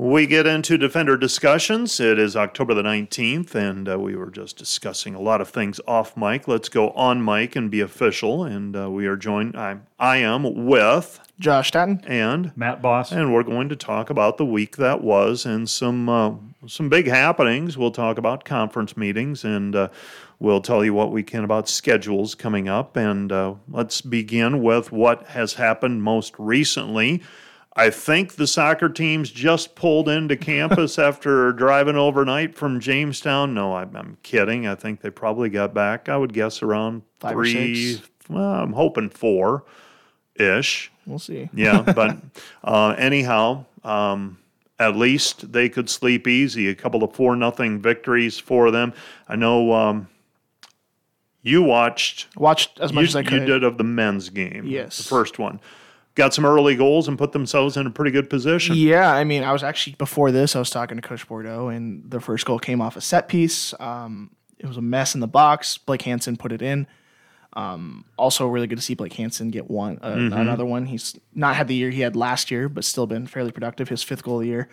We get into defender discussions. It is October the 19th, and uh, we were just discussing a lot of things off mic. Let's go on mic and be official. And uh, we are joined, I, I am with Josh Statton. and Matt Boss. and we're going to talk about the week that was and some uh, some big happenings. We'll talk about conference meetings and uh, we'll tell you what we can about schedules coming up. And uh, let's begin with what has happened most recently. I think the soccer teams just pulled into campus after driving overnight from Jamestown. No, I'm, I'm kidding. I think they probably got back. I would guess around Five or three. six. Well, I'm hoping four ish. We'll see. Yeah, but uh, anyhow, um, at least they could sleep easy. A couple of four nothing victories for them. I know um, you watched. Watched as much You, as I could. you did of the men's game. Yes. the first one. Got some early goals and put themselves in a pretty good position. Yeah, I mean, I was actually before this. I was talking to Coach Bordeaux, and the first goal came off a set piece. Um, it was a mess in the box. Blake Hansen put it in. Um, also, really good to see Blake Hansen get one, uh, Mm-hmm. another one. He's not had the year he had last year, but still been fairly productive. His fifth goal of the year.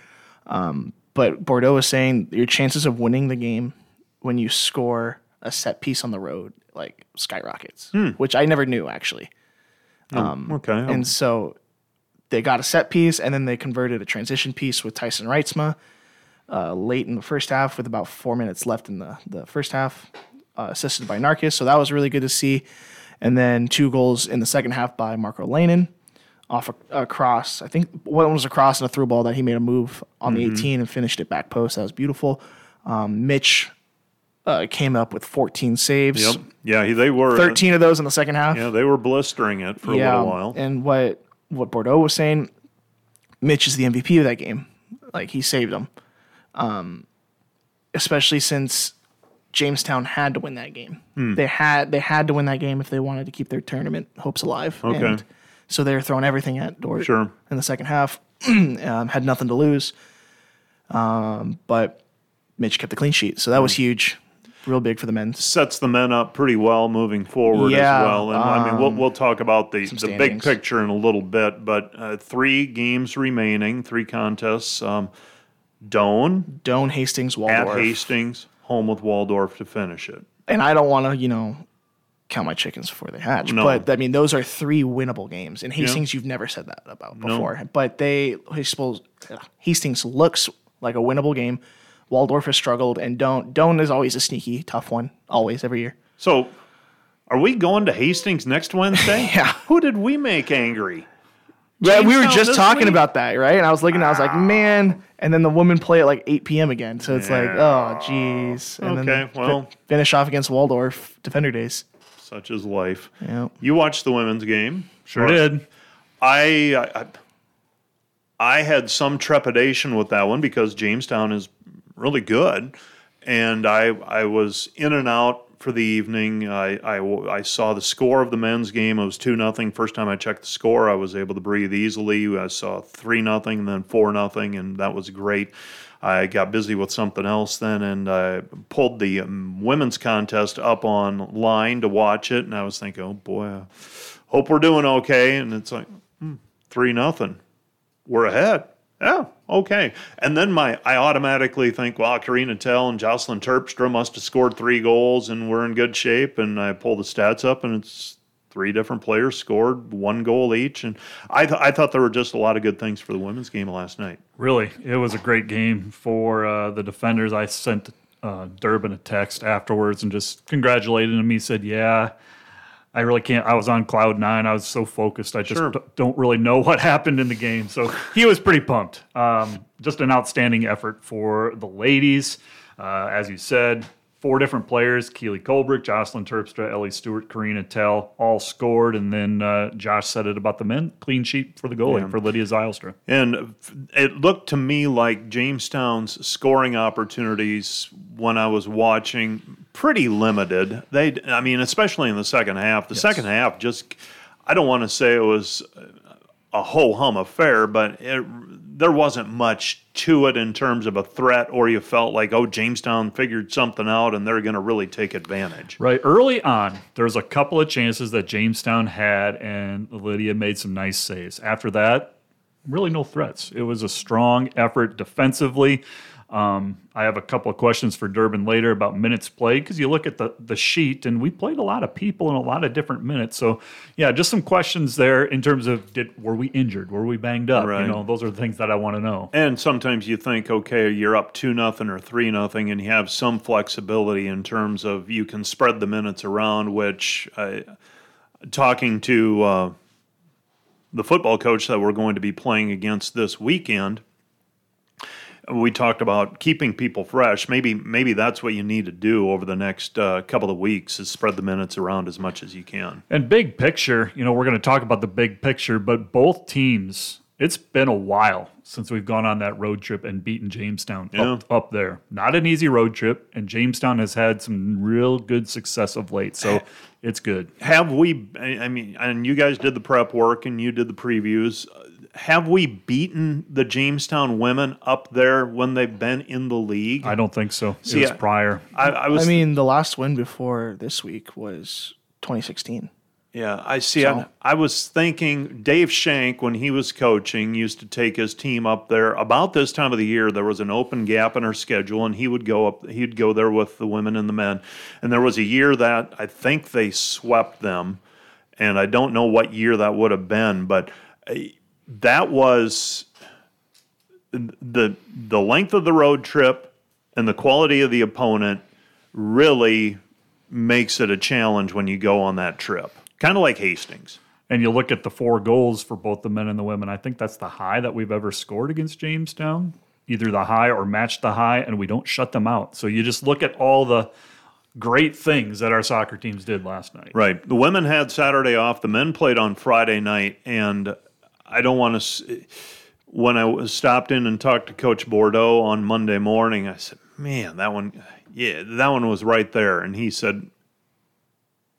Um, but Bordeaux was saying your chances of winning the game when you score a set piece on the road like skyrockets, Hmm. which I never knew actually. Okay. And so they got a set piece and then they converted a transition piece with Tyson Reitzma uh, late in the first half with about four minutes left in the, the first half, uh, assisted by Narcus. So that was really good to see. And then two goals in the second half by Marco Lanin off a, a cross. I think one was a cross and a through ball that he made a move on the 18 and finished it back post. That was beautiful. Um, Mitch uh, came up with 14 saves. Yep. Yeah, he- they were 13 of those in the second half. Yeah, they were blistering it for a little while. And what what Bordeaux was saying, Mitch is the MVP of that game. Like he saved them. Um, especially since Jamestown had to win that game. Hmm. They had they had to win that game if they wanted to keep their tournament hopes alive. Okay. And so they were throwing everything at Dordt Sure. in the second half. um, had nothing to lose. Um, but Mitch kept the clean sheet. So that Hmm. was huge. Real big for the men. sets the men up pretty well moving forward Yeah, as well. And I mean, we'll, we'll talk about the, the big picture in a little bit, but uh, three games remaining, three contests. Um, Doane Doane Hastings at Hastings, home with Waldorf to finish it. and I don't want to, you know, count my chickens before they hatch. No. But I mean, those are three winnable games. In Hastings, you've never said that about before. No. But they, Hastings looks like a winnable game. Waldorf has struggled, and Doane Doane is always a sneaky, tough one, always every year. So, are we going to Hastings next Wednesday? Yeah. Who did we make angry? Yeah, we were just talking week? about that, right? And I was looking, I was like, man. And then the women play at like 8 p.m. again, so it's like, oh, jeez. And Okay, then well. fi- finish off against Waldorf Defender Days. Such is life. Yeah. You watched the women's game. Sure did. I, I I had some trepidation with that one because Jamestown is really good, and I I was in and out for the evening. I I, I saw the score of the men's game. It was two nothing. First time I checked the score, I was able to breathe easily. I saw three nothing, and then four nothing, and that was great. I got busy with something else then, and I pulled the um, women's contest up online to watch it, and I was thinking, oh boy, I hope we're doing okay. And it's like hmm, three nothing we're ahead. Yeah, okay. And then my I automatically think, well, Karina Tell and Jocelyn Terpstra must have scored three goals and we're in good shape. And I pull the stats up and it's three different players scored one goal each. And I, th- I thought there were just a lot of good things for the women's game last night. Really, it was a great game for uh, the defenders. I sent uh, Durbin a text afterwards and just congratulated him. He said, "Yeah, I really can't. I was on cloud nine. I was so focused. I just Sure. d- don't really know what happened in the game." So he was pretty pumped. Um, just an outstanding effort for the ladies, uh, as you said. Four different players: Keely Colbrick, Jocelyn Terpstra, Ellie Stewart, Karina Tell, all scored, and then uh, Josh said it about the men: clean sheet for the goalie for Lydia Zylstra. And it looked to me like Jamestown's scoring opportunities when I was watching pretty limited. They, I mean, especially in the second half. The second half just, I don't want to say it was a ho hum affair, but it, there wasn't much to it in terms of a threat, or you felt like, oh, Jamestown figured something out and they're going to really take advantage. Right. Early on, there was a couple of chances that Jamestown had, and Lydia made some nice saves. After that, really no threats. It was a strong effort defensively. Um, I have a couple of questions for Durbin later about minutes played because you look at the the sheet and we played a lot of people in a lot of different minutes. So yeah, just some questions there in terms of did were we injured? Were we banged up? Right. You know, those are the things that I want to know. And sometimes you think, okay, you're up two nothing or three nothing, and you have some flexibility in terms of you can spread the minutes around. Which, uh, talking to uh, the football coach that we're going to be playing against this weekend, we talked about keeping people fresh. Maybe maybe that's what you need to do over the next uh, couple of weeks is spread the minutes around as much as you can. And big picture, you know, we're going to talk about the big picture, but both teams, it's been a while since we've gone on that road trip and beaten Jamestown up, up there. Not an easy road trip, and Jamestown has had some real good success of late. So it's good. Have we? I mean, and you guys did the prep work and you did the previews. Have we beaten the Jamestown women up there when they've been in the league? I don't think so. See, it was I- prior. I, I was. I mean, the last win before this week was 2016. yeah, I see. So- I, I was thinking Dave Shank, when he was coaching, used to take his team up there about this time of the year. There was an open gap in our schedule, and he would go up. He'd go there with the women and the men. And there was a year that I think they swept them, and I don't know what year that would have been, but uh, that was the the length of the road trip and the quality of the opponent really makes it a challenge when you go on that trip. Kind of like Hastings. And you look at the four goals for both the men and the women. I think that's the high that we've ever scored against Jamestown, either the high or matched the high, and we don't shut them out. So you just look at all the great things that our soccer teams did last night. Right. The women had Saturday off. The men played on Friday night, and I don't want to. When I stopped in and talked to Coach Bordeaux on Monday morning, I said, "Man, that one, yeah, that one was right there." And he said,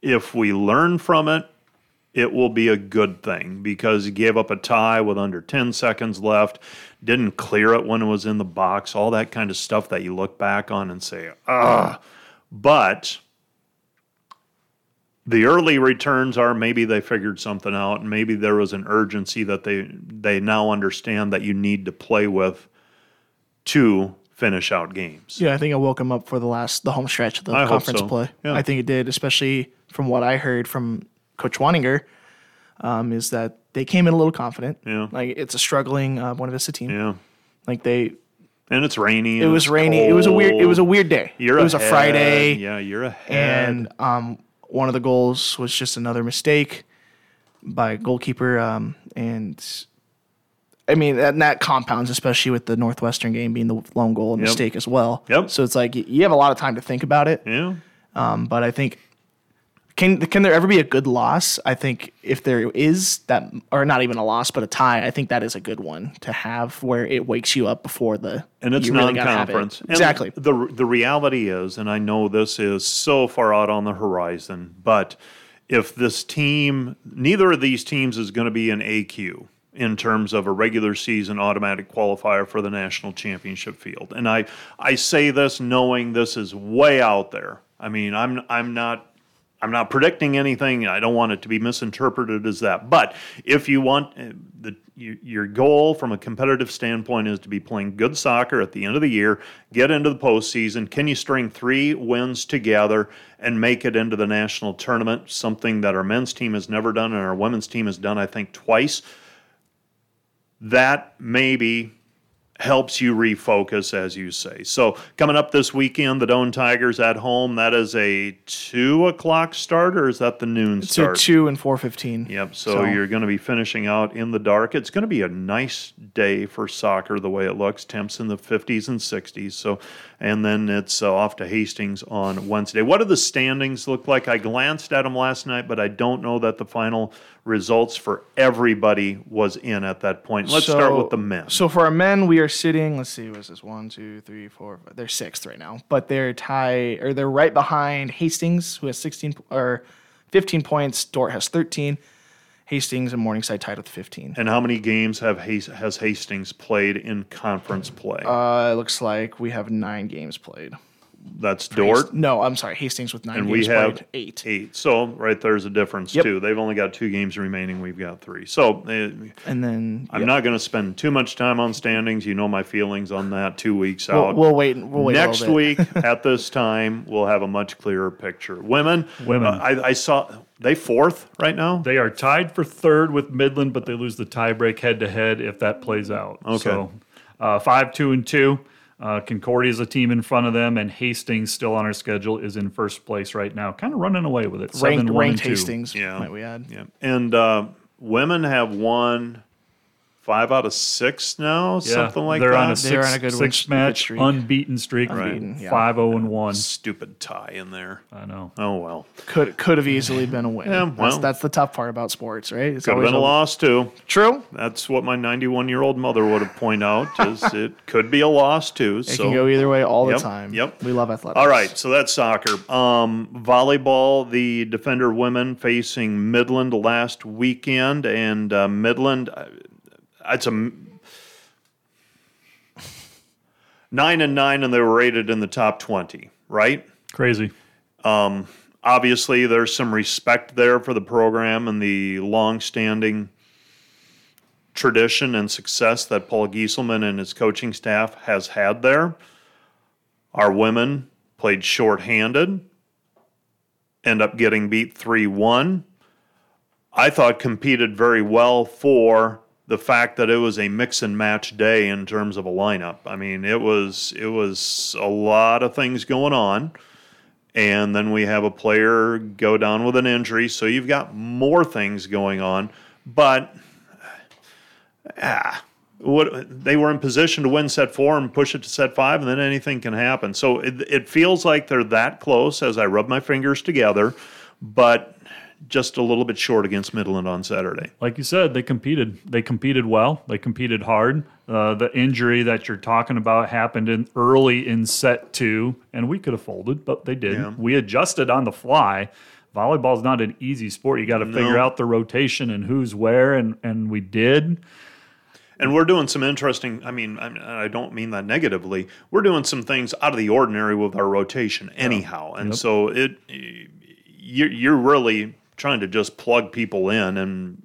"If we learn from it, it will be a good thing because he gave up a tie with under 10 seconds left, didn't clear it when it was in the box, all that kind of stuff that you look back on and say, ah. But the early returns are maybe they figured something out and maybe there was an urgency that they they now understand that you need to play with to finish out games. Yeah, I think it woke them up for the last the home stretch of the I conference so. play. Yeah. I think it did, especially from what I heard from Coach Waninger, um, is that they came in a little confident. Yeah. Like it's a struggling uh, Buena Vista team. Yeah. Like they, And it's rainy. it was rainy. It was a weird. It was a weird day. You're it was a. Friday, Yeah, you're ahead. and um, one of the goals was just another mistake by a goalkeeper. Um, and I mean, and that compounds, especially with the Northwestern game being the lone goal and Yep. mistake as well. Yep. So it's like you have a lot of time to think about it. yeah. Um, but I think can can there ever be a good loss? I think if there is that, or not even a loss, but a tie, I think that is a good one to have where it wakes you up before the and it's really it. non-conference. And Exactly. the the reality is, and I know this is so far out on the horizon, but if this team, neither of these teams is going to be an AQ in terms of a regular season automatic qualifier for the national championship field. And I I say this knowing this is way out there. I mean, I'm I'm not I'm not predicting anything. I don't want it to be misinterpreted as that. But if you want uh, the your goal from a competitive standpoint is to be playing good soccer at the end of the year, get into the postseason. Can you string three wins together and make it into the national tournament? Something that our men's team has never done and our women's team has done, I think, twice. That maybe helps you refocus, as you say. So coming up this weekend, the Doane Tigers at home. That is a two o'clock start, or is that the noon start? So start? two and four fifteen. Yep. So, So- you're going to be finishing out in the dark. It's going to be a nice day for soccer, the way it looks. Temps in the 50s and 60s. So, and then it's uh, off to Hastings on Wednesday. What do the standings look like? I glanced at them last night, but I don't know that the final results for everybody was in at that point. Let's start with the men. So for our men, we are sitting. Let's see, what's this? One, two, three, four. Five. They're sixth right now, but they're tie or they're right behind Hastings, who has sixteen or fifteen points. Dordt has thirteen. Hastings and Morningside tied with fifteen. and how many games have has Hastings played in conference play? Uh, it looks like we have nine games played. That's Dordt. No, I'm sorry, Hastings with nine And games we have played, eight. Eight. So right there's a difference Yep. too. They've only got two games remaining. We've got three. So uh, And then I'm yeah. not going to spend too much time on standings. You know my feelings on that. Two weeks We'll, out. we'll wait. We'll wait Next little bit. week at this time, we'll have a much clearer picture. Women, Women. uh, I, I saw they fourth right now. They are tied for third with Midland, but they lose the tiebreak head to head if that plays out. Okay. So uh, five, two, and two. Uh, Concordia is a team in front of them, and Hastings, still on our schedule, is in first place right now, kind of running away with it. Seven, Ranked, one, ranked and two. Hastings. Yeah. Might we add? Yeah, and uh, women have won five out of six now, Yeah, something like they're that. on a They're on a good six good match streak. unbeaten streak, Unbeaten, yeah. five zero and one. Stupid tie in there. I know. Oh well, Could could have easily been a win. Yeah, that's, well. that's the tough part about sports, right? It's could have always been a loss too. True. That's what my 91 year old mother would have pointed out. Is it could be a loss too. It so can go either way all Yep, the time. yep. We love athletics. All right, so that's soccer. Um, volleyball, the Defender women facing Midland last weekend, and uh, Midland, uh, it's a nine and nine, and they were rated in the top twenty. Right? Crazy. Um, obviously, there's some respect there for the program and the long-standing tradition and success that Paul Gieselman and his coaching staff has had there. Our women played shorthanded, end up getting beat 3 1. I thought competed very well for the fact that it was a mix and match day in terms of a lineup. I mean, it was it was a lot of things going on. And then we have a player go down with an injury, so you've got more things going on. But ah, what they were in position to win set four and push it to set five, and then anything can happen. So it, it feels like they're that close as I rub my fingers together, but just a little bit short against Midland on Saturday. like you said, they competed. They competed well. They competed hard. Uh, the injury that you're talking about happened in early in set two, and we could have folded, but they didn't. Yeah. We adjusted on the fly. Volleyball's not an easy sport. You got to figure out the rotation and who's where, and and we did. And we're doing some interesting. I mean, I, I don't mean that negatively. We're doing some things out of the ordinary with our rotation, anyhow. And so it, you're, you're really trying to just plug people in and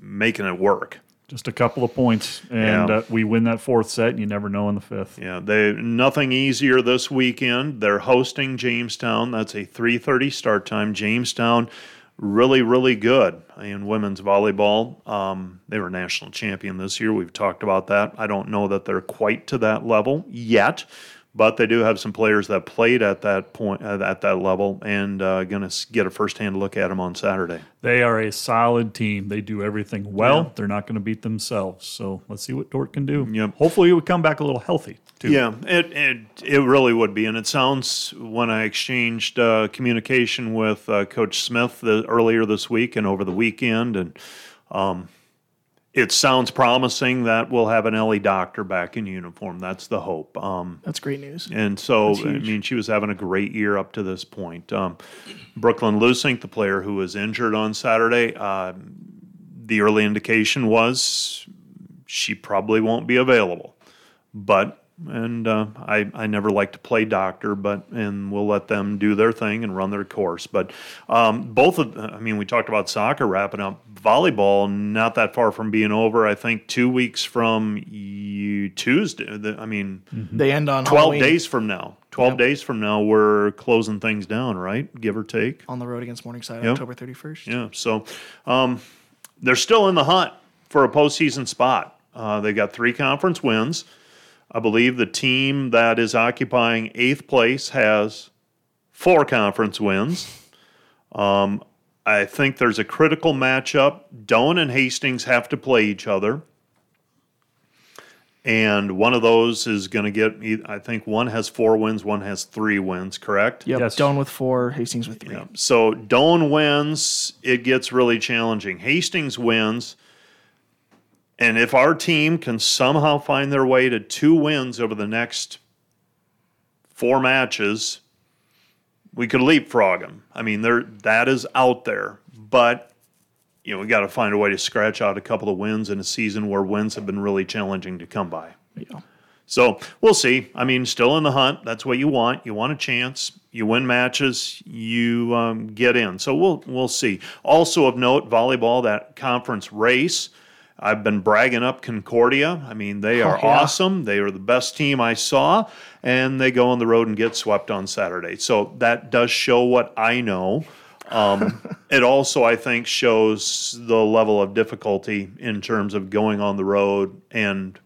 making it work. Just a couple of points, and Yeah. uh, we win that fourth set. And you never know in the fifth. Yeah, they nothing easier this weekend. They're hosting Jamestown. That's a 3:30 start time. Jamestown, really, really good in women's volleyball. Um, they were national champion this year. We've talked about that. I don't know that they're quite to that level yet, but they do have some players that played at that point at that level, and uh, going to get a firsthand look at them on Saturday. They are a solid team. They do everything well. Yeah. They're not going to beat themselves. So let's see what Dordt can do. Yep. Hopefully, it would come back a little healthy too. Yeah, it, it it really would be, and it sounds when I exchanged uh, communication with uh, Coach Smith the, earlier this week and over the weekend, and um, it sounds promising that we'll have an Ellie Doctor back in uniform. That's the hope. Um, That's great news. and so, I mean, she was having a great year up to this point. Um, Brooklyn Lusink, the player who was injured on Saturday, uh, the early indication was she probably won't be available. But and uh, I I never like to play doctor, but and we'll let them do their thing and run their course. But um, both of I mean, we talked about soccer wrapping up. Volleyball not that far from being over. I think two weeks from you, Tuesday. The, I mean. They end on 12 Halloween days from now 12 Yep. days from now we're closing things down right give or take on the road against Morningside, Yep. October 31st. yeah so um, they're still in the hunt for a postseason spot uh, they got three conference wins i believe the team that is occupying eighth place has four conference wins um, i think there's a critical matchup doane and hastings have to play each other and one of those is going to get I think one has four wins one has three wins correct Yep. Yes. Doane with four, Hastings with three. yeah. So Doane wins, it gets really challenging. Hastings wins, and if our team can somehow find their way to two wins over the next four matches, we could leapfrog them. I mean, there that is out there, but you know we got to find a way to scratch out a couple of wins in a season where wins have been really challenging to come by. Yeah. So we'll see. I mean, still in the hunt. That's what you want. You want a chance. You win matches. You um, get in. So we'll we'll see. Also of note, volleyball that conference race. I've been bragging up Concordia. I mean, they are Oh, yeah. awesome. They are the best team I saw, and they go on the road and get swept on Saturday. So that does show what I know. Um, it also, I think, shows the level of difficulty in terms of going on the road and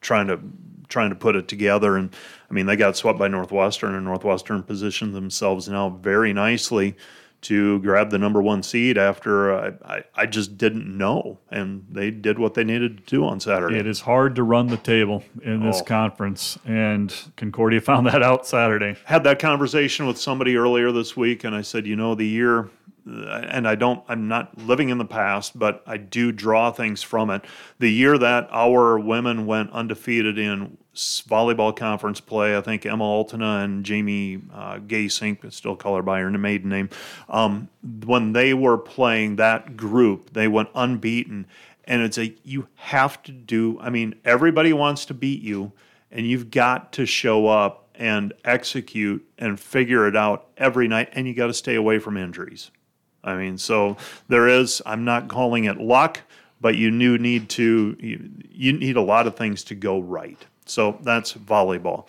trying to trying to put it together. And I mean, they got swept by Northwestern, and Northwestern positioned themselves now very nicely to grab the number one seed after uh, I, I just didn't know, and they did what they needed to do on Saturday. It is hard to run the table in this Oh. conference, and Concordia found that out Saturday. had that conversation with somebody earlier this week, and I said, you know, the year, and I don't, I'm not living in the past, but I do draw things from it. The year that our women went undefeated in volleyball conference play, I think Emma Altena and Jamie uh, Gaysink, still call her by her maiden name, um, when they were playing that group, they went unbeaten. And it's a, you have to do, I mean, everybody wants to beat you and you've got to show up and execute and figure it out every night and you got to stay away from injuries i mean so there is i'm not calling it luck but you do need to you, you need a lot of things to go right so that's volleyball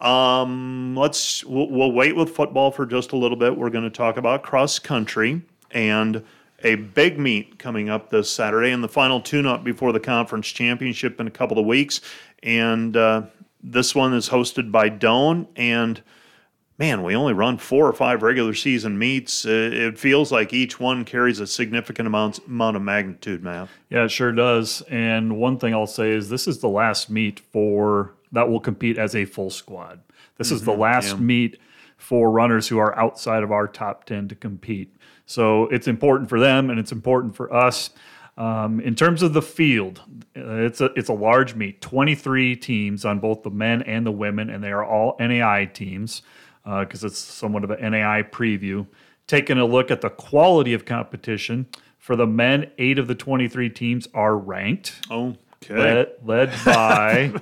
um, let's we'll, we'll wait with football for just a little bit we're going to talk about cross country and a big meet coming up this Saturday and the final tune up before the conference championship in a couple of weeks. And uh, this one is hosted by Doane. And man, we only run four or five regular season meets. Uh, it feels like each one carries a significant amount, amount of magnitude, Matt. Yeah, it sure does. And one thing I'll say is this is the last meet for that will compete as a full squad. This is the last meet for runners who are outside of our top 10 to compete. So it's important for them and it's important for us. Um, in terms of the field, uh, it's a it's a large meet. Twenty three teams on both the men and the women, and they are all NAI teams because it's somewhat of an NAI preview. Taking a look at the quality of competition for the men, eight of the twenty three teams are ranked, Okay. led, led by.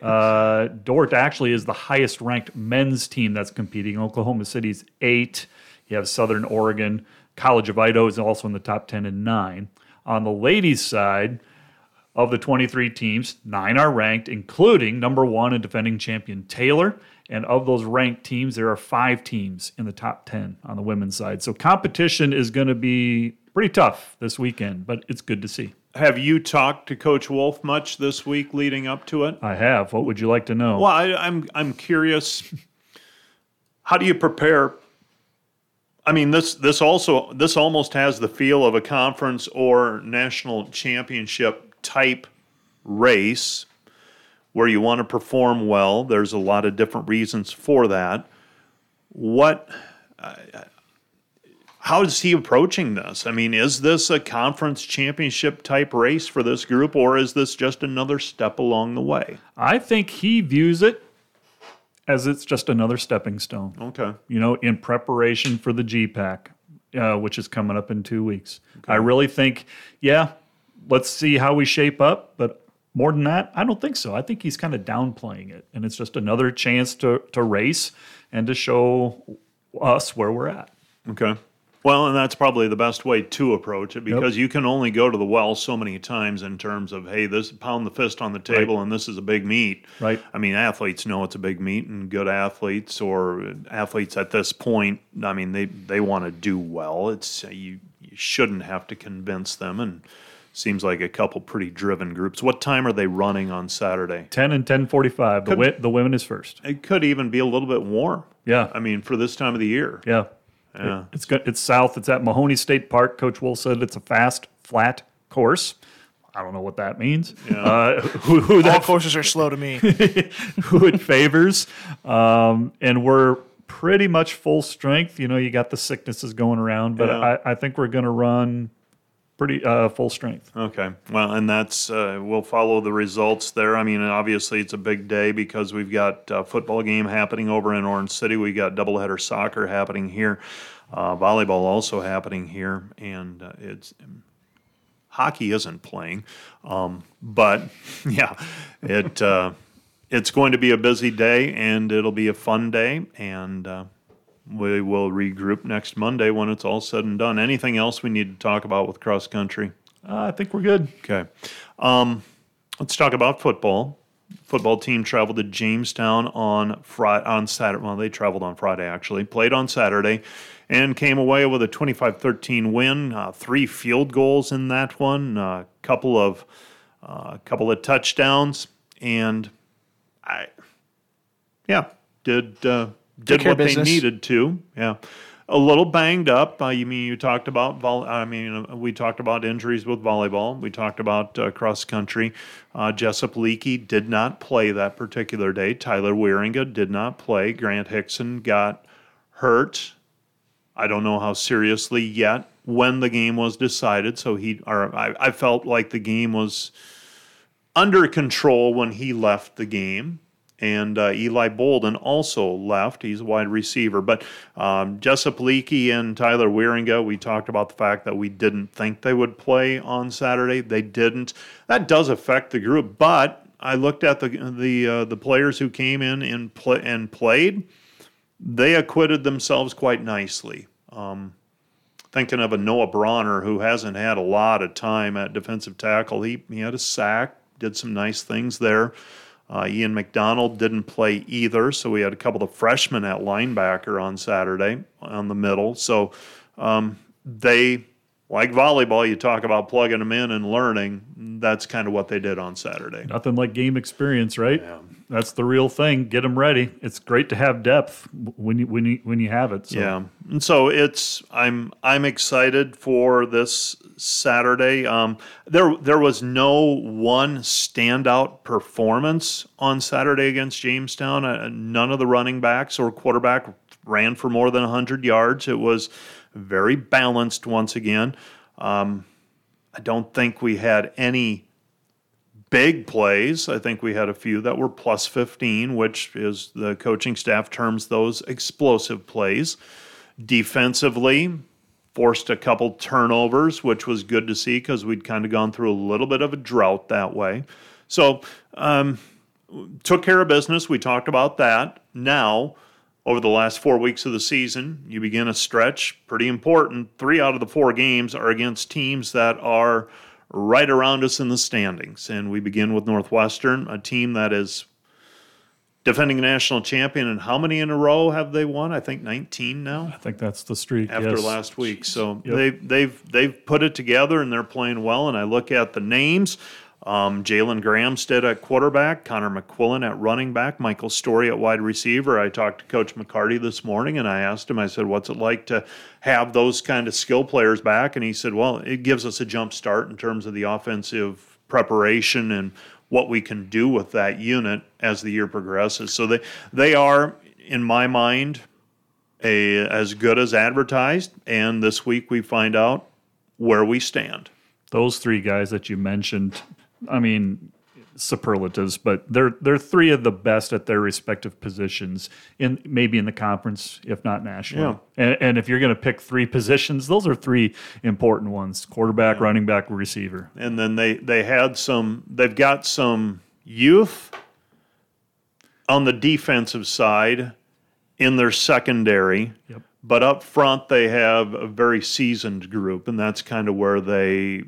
Uh, Dordt actually is the highest ranked men's team that's competing. Oklahoma City's eight. You have Southern Oregon. College of Idaho is also in the top 10 and nine. On the ladies' side, of the 23 teams, nine are ranked, including number one and defending champion Taylor. And of those ranked teams, there are five teams in the top 10 on the women's side. So competition is going to be pretty tough this weekend, but it's good to see. Have you talked to Coach Wolf much this week leading up to it? I have. What would you like to know? Well, I, I'm I'm curious. How do you prepare? I mean, this this also this almost has the feel of a conference or national championship type race where you want to perform well. There's a lot of different reasons for that. What? How is he approaching this? I mean, is this a conference championship type race for this group, or is this just another step along the way? I think he views it as it's just another stepping stone. Okay. you know, in preparation for the GPAC, uh, which is coming up in two weeks. I really think, yeah, let's see how we shape up. But more than that, I don't think so. I think he's kind of downplaying it, and it's just another chance to to race and to show us where we're at. Okay. Well, and that's probably the best way to approach it because you can only go to the well so many times in terms of, hey, this pound the fist on the table and this is a big meet. Right. I mean, athletes know it's a big meet, and good athletes or athletes at this point, I mean, they they want to do well. It's you you shouldn't have to convince them, and seems like a couple pretty driven groups. What time are they running on Saturday? Ten and ten forty five. The wi- the women is first. It could even be a little bit warm. Yeah, I mean, for this time of the year. yeah. Yeah. It's good. It's south. It's at Mahoney State Park. Coach Wolf said it's a fast, flat course. I don't know what that means. Uh, who, who All that courses are slow to me. who it favors. Um, and we're pretty much full strength. You know, you got the sicknesses going around, but Yeah. I, I think we're going to run pretty uh, full strength. Okay. Well, and that's uh, we'll follow the results there. I mean, obviously it's a big day because we've got a football game happening over in Orange City. We got doubleheader soccer happening here, uh, volleyball also happening here, and uh, it's hockey isn't playing, um, but yeah, it. Uh, it's going to be a busy day and it'll be a fun day. And uh, we will regroup next Monday when it's all said and done. Anything else we need to talk about with cross country? Uh, I think we're good. Okay. Um, let's talk about football. Football team traveled to Jamestown on Friday, on Saturday. Well, they traveled on Friday actually. Played on Saturday, and came away with a 25-13 win. Uh, three field goals in that one. A uh, couple of uh, couple of touchdowns, and I, yeah, did uh, did what they needed to. Yeah a little banged up. Uh, you mean you talked about vol- I mean uh, we talked about injuries with volleyball. We talked about uh, cross country. Uh, Jessup Leakey did not play that particular day. Tyler Wieringa did not play. Grant Hickson got hurt. I don't know how seriously yet. When the game was decided, so he or I, I felt like the game was under control when he left the game and uh, Eli Bolden also left. He's a wide receiver. But um, Jessup Leakey and Tyler Wieringa, we talked about the fact that we didn't think they would play on Saturday. They didn't. That does affect the group. But I looked at the the uh, the players who came in and and played. They acquitted themselves quite nicely. Um, thinking of a Noah Bronner who hasn't had a lot of time at defensive tackle. He he had a sack, did some nice things there. Uh, Ian McDonald didn't play either, so we had a couple of freshmen at linebacker on Saturday on the middle. So um, they, like volleyball, you talk about plugging them in and learning. That's kind of what they did on Saturday. Nothing like game experience, right? Yeah that's the real thing. Get them ready. It's great to have depth when you when you when you have it. So. Yeah, and so it's I'm I'm excited for this Saturday. Um, there there was no one standout performance on Saturday against Jamestown. Uh, none of the running backs or quarterback ran for more than 100 yards. It was very balanced once again. Um, I don't think we had any big plays. I think we had a few that were plus 15, which is the coaching staff terms those explosive plays. Defensively, forced a couple turnovers, which was good to see because we'd kind of gone through a little bit of a drought that way. So, um, took care of business. We talked about that. Now, over the last four weeks of the season, you begin a stretch pretty important. Three out of the four games are against teams that are right around us in the standings. And we begin with Northwestern, a team that is defending national champion. And how many in a row have they won? I think 19 now. I think that's the streak after yes. last week. So yep. they, they've they've put it together and they're playing well. And I look at the names. Um, Jalen Gramstead at quarterback, Connor McQuillan at running back, Michael Story at wide receiver. I talked to Coach McCarty this morning and I asked him, I said, what's it like to have those kind of skill players back? And he said, well, it gives us a jump start in terms of the offensive preparation and what we can do with that unit as the year progresses. So they, they are, in my mind, a, as good as advertised. And this week we find out where we stand. Those three guys that you mentioned I mean, superlatives, but they're they're three of the best at their respective positions in maybe in the conference, if not nationally. Yeah. And, and if you're going to pick three positions, those are three important ones: quarterback, yeah. running back, receiver. And then they they had some. They've got some youth on the defensive side in their secondary. Yep. But up front, they have a very seasoned group, and that's kind of where they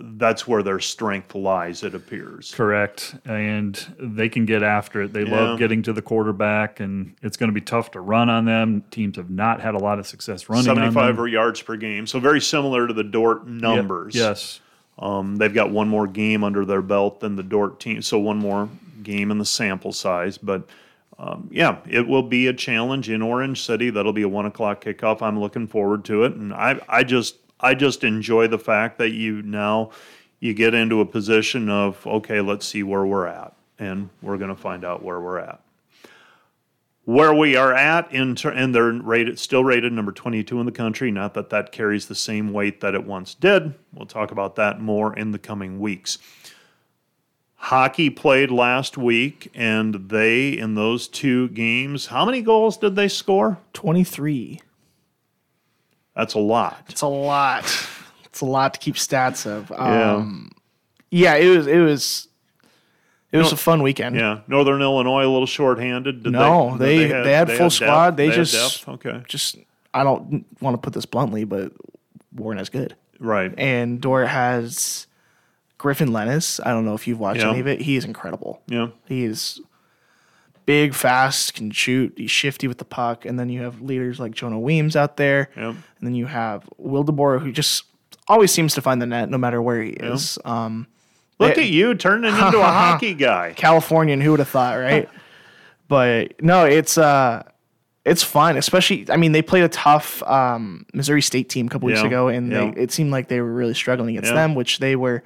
that's where their strength lies, it appears. Correct. And they can get after it. They yeah. love getting to the quarterback, and it's going to be tough to run on them. Teams have not had a lot of success running 75 yards per game. So very similar to the Dordt numbers. yes. Um, they've got one more game under their belt than the Dordt team, so one more game in the sample size. But um, yeah, it will be a challenge in Orange City. That'll be a one o'clock kickoff. I'm looking forward to it, and I I just I just enjoy the fact that you now you get into a position of okay, let's see where we're at, and we're going to find out where we're at. Where we are at, in ter- and they're rated still rated number 22 in the country. Not that that carries the same weight that it once did. We'll talk about that more in the coming weeks. Hockey played last week, and they, in those two games, how many goals did they score? 23. That's a lot. It's a lot. It's a lot to keep stats of. Um, yeah. yeah, it was it was It was a fun weekend. Yeah, Northern Illinois a little shorthanded. Did No, they- they had full depth? squad. They had just- depth? okay, Just I don't want to put this bluntly, but weren't as good. right. And Dordt has Griffin Lennis. I don't know if you've watched Yeah. any of it. He is incredible. yeah, He is big, fast, can shoot. He's shifty with the puck. And then you have leaders like Jonah Weems out there. yeah. And then you have Will DeBoer, who just always seems to find the net no matter where he is. Um, Look They- at you turning into a hockey guy. Californian, who would have thought, right? but no, it's uh it's fun, especially I mean, they played a tough um, Missouri State team a couple weeks Yeah, ago and yeah. they, it seemed like they were really struggling against Yeah. them, which they were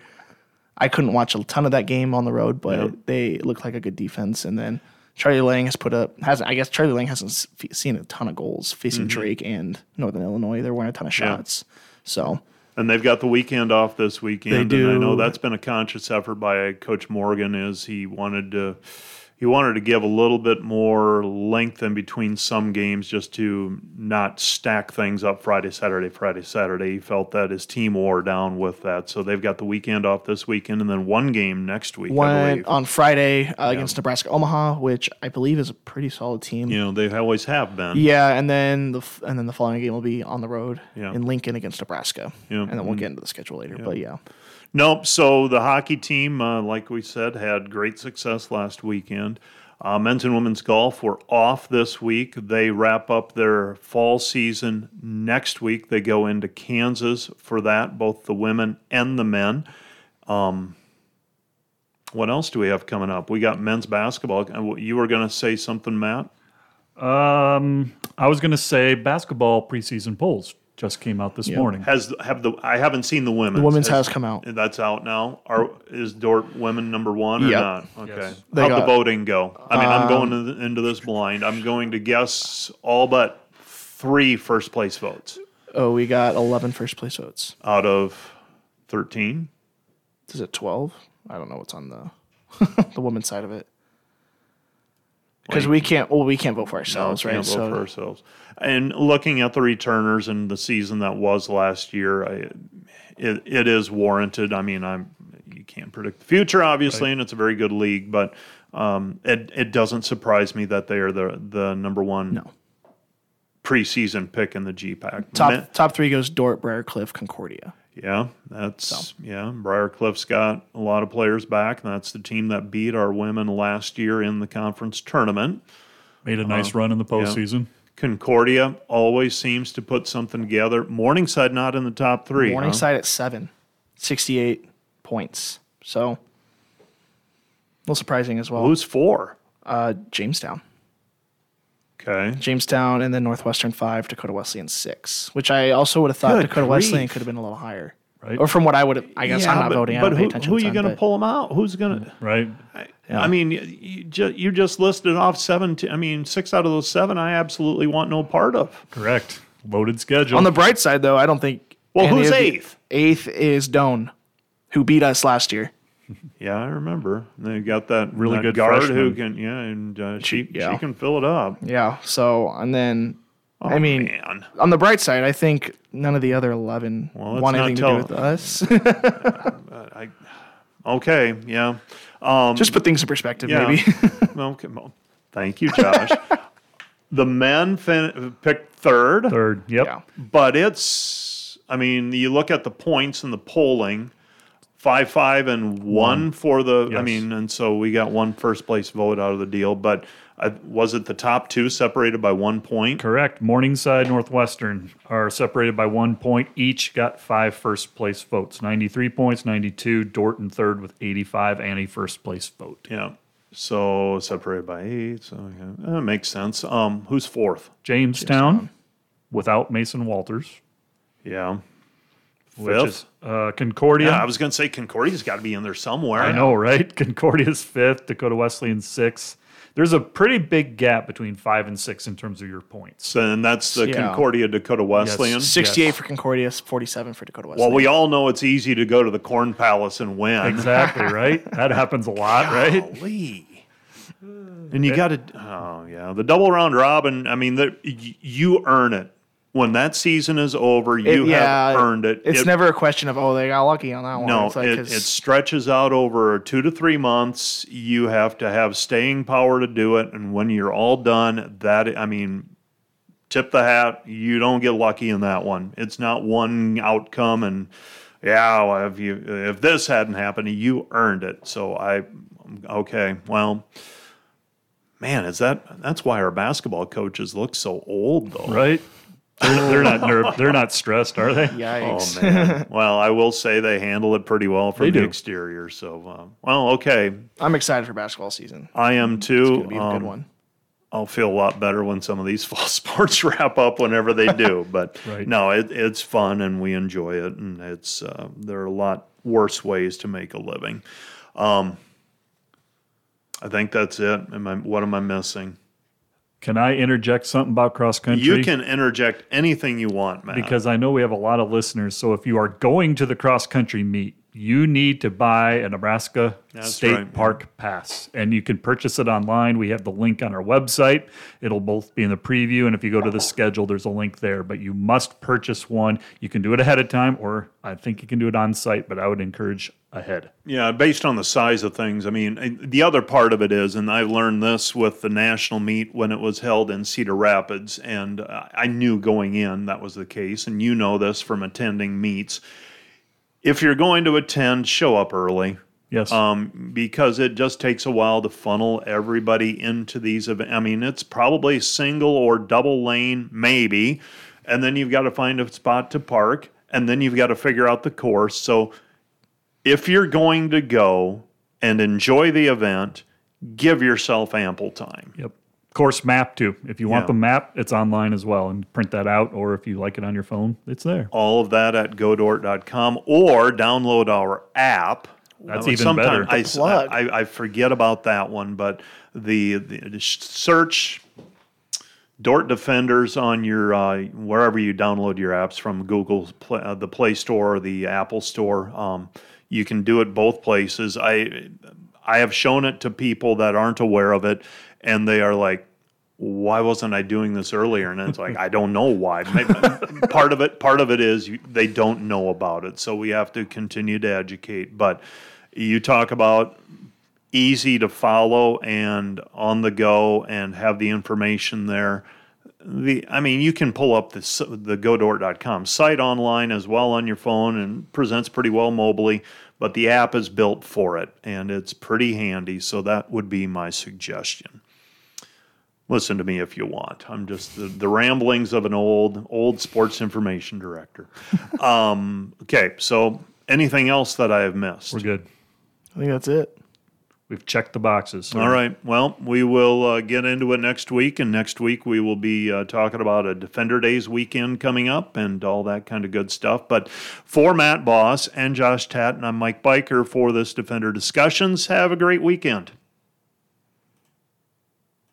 I couldn't watch a ton of that game on the road, but they looked like a good defense and then Charlie Lang has put up hasn't I guess Charlie Lang hasn't s- f- seen a ton of goals facing Mm-hmm. Drake and Northern Illinois. They're winning a ton of shots. So And they've got the weekend off this weekend. They And I know that's been a conscious effort by Coach Morgan. Is he wanted to he wanted to give a little bit more length in between some games just to not stack things up Friday, Saturday, Friday, Saturday. He felt that his team wore down with that. So they've got the weekend off this weekend and then one game next week, one on Friday uh, against Nebraska Omaha, which I believe is a pretty solid team. You know, they always have been. Yeah, and then the f- and then the following game will be on the road Yeah. in Lincoln against Nebraska. Yeah. And then we'll get into the schedule later. But yeah. Nope. So the hockey team, uh, like we said, had great success last weekend. Uh, men's and women's golf were off this week. They wrap up their fall season next week. They go into Kansas for that, both the women and the men. Um, what else do we have coming up? We got men's basketball. Uh, You were going to say something, Matt? Um, I was going to say basketball preseason polls just came out this morning. Has have the I haven't seen the women's. The women's has come out. That's out now. Are is Dordt women number one or Yep. not? Okay. Yes. They How'd the got- um, voting go? I mean, I'm going into, into this blind. I'm going to guess all but three first place votes Oh, we got 11 first place votes. out of thirteen. Is it 12? I don't know what's on the the women's side of it. Because we can't. Well, we can't vote for ourselves, right? Can't vote for ourselves. And looking at the returners and the season that was last year, I, it, it is warranted. I mean, I'm you can't predict the future, obviously, and it's a very good league, but um, it it doesn't surprise me that they are the the number one No. preseason pick in the GPAC. top top three goes Dordt, Briarcliff, Concordia. Yeah, that's yeah. Briarcliff's got a lot of players back, and that's the team that beat our women last year in the conference tournament. Made a nice run in the postseason. Concordia always seems to put something together. Morningside not in the top three. huh? Morningside at seven, 68 points. So a little surprising as well. Who's four? Uh, Jamestown. Okay. Jamestown, and then Northwestern five, Dakota Wesleyan six, which I also would have thought Good Dakota grief. Wesleyan could have been a little higher. Right. Or from what I would have, I guess I'm not but, voting. I But don't who, attention who are you going to pull them out? Who's going to? Mm. Right. I mean, you just, you just listed off seven. T- I mean, six out of those seven, I absolutely want no part of. Correct. Loaded schedule. On the bright side, though, I don't think. Well, any who's of the- eighth? Eighth is Doane, who beat us last year. Yeah, I remember. They got that Really that good guard who can, yeah, and uh, she yeah. she can fill it up. Yeah. So, and then, Oh, I mean, man. on the bright side, I think none of the other 11 Well, let's want not anything to do with us. I, okay, yeah. Um, Just put things in perspective, Yeah. maybe. okay, well, thank you, Josh. the men fin- picked third. third. Yep. yeah. but it's i mean you look at the points and the polling five five and one, for the i mean and so we got one first place vote out of the deal but uh, was it the top two separated by one point? Correct. Morningside, Northwestern are separated by one point. Each got five first place votes. 93 points, 92. Dorton third with 85 and a first place vote. yeah. So separated by eight so yeah, that makes sense. Um who's fourth? Jamestown, without Mason Walters, yeah which fifth is uh, Concordia. yeah i was gonna say concordia's got to be in there somewhere I know, right? Concordia's fifth, Dakota Wesleyan sixth. There's a pretty big gap between five and six in terms of your points. so, and that's the Yeah. concordia dakota wesleyan 68 Yes. for Concordia, 47 for Dakota Wesleyan. well we all know it's easy to go to the corn palace and win Exactly, right? That happens a lot, right? Golly. And you got to, oh yeah, the double round robin. I mean, the, y- you earn it when that season is over, It- you yeah, have earned it. It's It- never a question of oh they got lucky on that one. No, it's like, it, 'cause- it stretches out over two to three months. You have to have staying power to do it, and when you're all done, that I mean, tip the hat. You don't get lucky in that one. It's not one outcome, and yeah, well, if you if this hadn't happened, you earned it. So I, okay, well. Man, is that that's why our basketball coaches look so old though? Right? They're, they're not nerve, they're not stressed, are they? yikes. Oh man! well, I will say they handle it pretty well from They the do. exterior. So, uh, well, okay, I'm excited for basketball season. I am too. It's gonna be a Um, good one. I'll feel a lot better when some of these fall sports wrap up whenever they do. But Right. no, it, it's fun and we enjoy it, and it's uh, there are a lot worse ways to make a living. Um, I think that's it. Am I, what am I missing? Can I interject something about cross country? You can interject anything you want, Matt. because I know we have a lot of listeners. So if you are going to the cross country meet, you need to buy a Nebraska That's State right. Park Pass, and you can purchase it online. We have the link on our website. It'll both be in the preview, and if you go to the schedule, there's a link there. But you must purchase one. You can do it ahead of time, or I think you can do it on site. But I would encourage ahead. Yeah, based on the size of things. I mean, the other part of it is, and I learned this with the national meet when it was held in Cedar Rapids, and uh, I knew going in that was the case, and you know this from attending meets. If you're going to attend, show up early. Yes. Um, because it just takes a while to funnel everybody into these events. I mean, it's probably single or double lane, maybe, and then you've got to find a spot to park, and then you've got to figure out the course. So, if you're going to go and enjoy the event, give yourself ample time. Yep. Course map too. If you want Yeah. the map, it's online as well, and print that out. Or if you like it on your phone, it's there. All of that at godordt.com or download our app. That's even sometime better. I, The plug. I, I forget about that one, but the, the search Dordt Defenders on your uh, wherever you download your apps from Google, Play, uh, the Play Store or the Apple Store. Um, you can do it both places. I I have shown it to people that aren't aware of it, and they are like, "Why wasn't I doing this earlier?" And it's like, I don't know why. Part of it, part of it is you, they don't know about it, so we have to continue to educate. But you talk about easy to follow and on the go and have the information there. The I mean, you can pull up the the godordt.com site online as well on your phone and presents pretty well mobily, but the app is built for it and it's pretty handy, so that would be my suggestion. Listen to me if you want. I'm just the, the ramblings of an old old sports information director. um, okay, so anything else that I have missed? We're good. I think that's it. We've checked the boxes. All right. Well, we will uh, get into it next week, and next week we will be uh, talking about a Defender Days weekend coming up and all that kind of good stuff. But for Matt Boss and Josh Tatton, I'm Mike Byker for this Defender Discussions. Have a great weekend.